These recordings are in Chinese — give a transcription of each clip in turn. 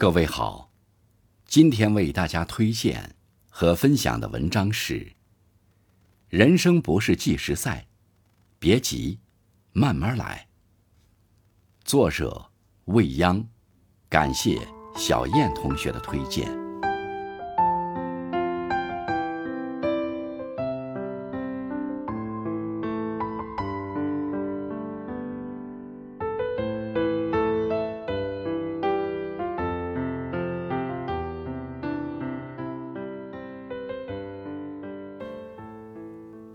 各位好，今天为大家推荐和分享的文章是《人生不是计时赛，别急，慢慢来》。作者未央，感谢小燕同学的推荐。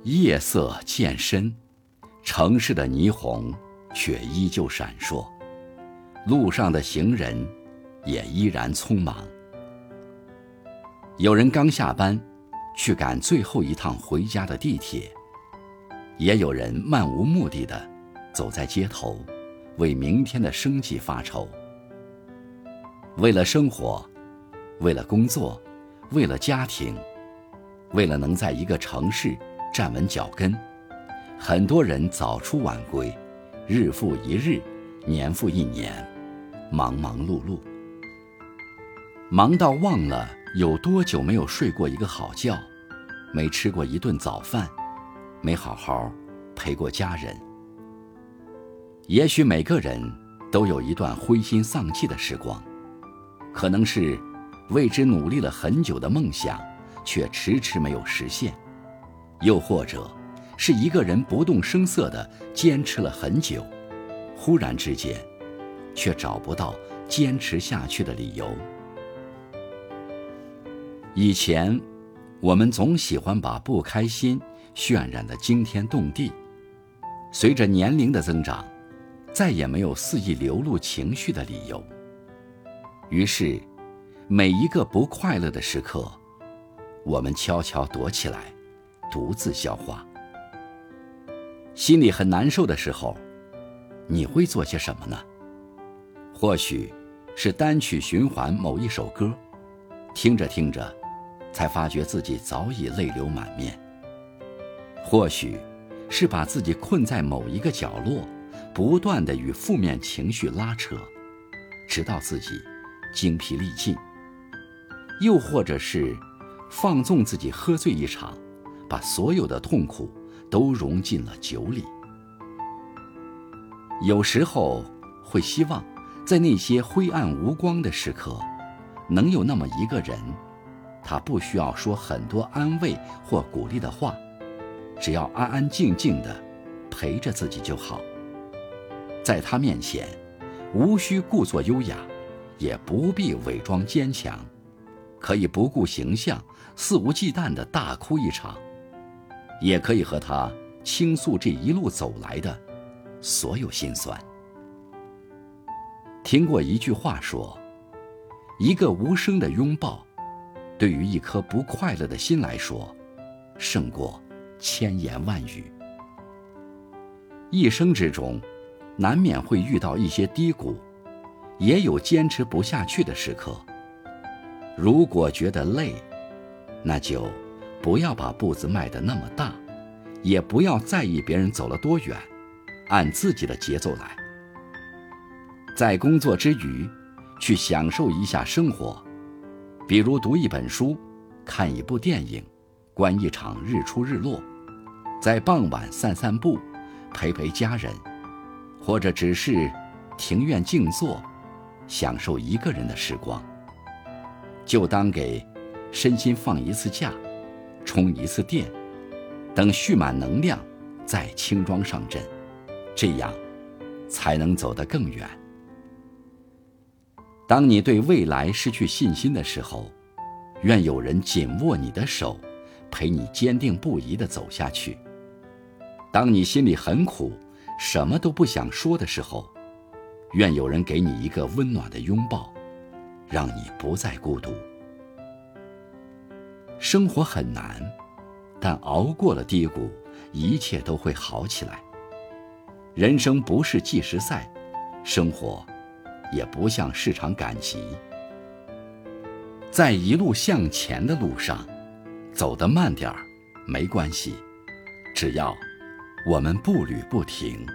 夜色渐深，城市的霓虹却依旧闪烁，路上的行人也依然匆忙。有人刚下班，去赶最后一趟回家的地铁；也有人漫无目的的走在街头，为明天的生计发愁。为了生活，为了工作，为了家庭，为了能在一个城市。站稳脚跟，很多人早出晚归，日复一日，年复一年，忙忙碌碌，忙到忘了有多久没有睡过一个好觉，没吃过一顿早饭，没好好陪过家人。也许每个人都有一段灰心丧气的时光，可能是为之努力了很久的梦想，却迟迟没有实现。又或者，是一个人不动声色地坚持了很久，忽然之间，却找不到坚持下去的理由。以前，我们总喜欢把不开心渲染得惊天动地，随着年龄的增长，再也没有肆意流露情绪的理由。于是，每一个不快乐的时刻，我们悄悄躲起来。独自消化，心里很难受的时候，你会做些什么呢？或许，是单曲循环某一首歌，听着听着，才发觉自己早已泪流满面；或许，是把自己困在某一个角落，不断的与负面情绪拉扯，直到自己精疲力尽；又或者是放纵自己喝醉一场。把所有的痛苦都融进了酒里。有时候会希望，在那些灰暗无光的时刻，能有那么一个人，他不需要说很多安慰或鼓励的话，只要安安静静的陪着自己就好。在他面前，无需故作优雅，也不必伪装坚强，可以不顾形象，肆无忌惮的大哭一场。也可以和他倾诉这一路走来的所有心酸。听过一句话说：“一个无声的拥抱，对于一颗不快乐的心来说，胜过千言万语。”一生之中，难免会遇到一些低谷，也有坚持不下去的时刻。如果觉得累，那就。不要把步子迈得那么大，也不要在意别人走了多远，按自己的节奏来。在工作之余，去享受一下生活，比如读一本书、看一部电影、观一场日出日落，在傍晚散散步，陪陪家人，或者只是庭院静坐，享受一个人的时光，就当给身心放一次假。充一次电，等蓄满能量，再轻装上阵，这样才能走得更远。当你对未来失去信心的时候，愿有人紧握你的手，陪你坚定不移地走下去。当你心里很苦，什么都不想说的时候，愿有人给你一个温暖的拥抱，让你不再孤独。生活很难，但熬过了低谷，一切都会好起来。人生不是计时赛，生活也不像是场赶集。在一路向前的路上，走得慢点儿没关系，只要我们步履不停。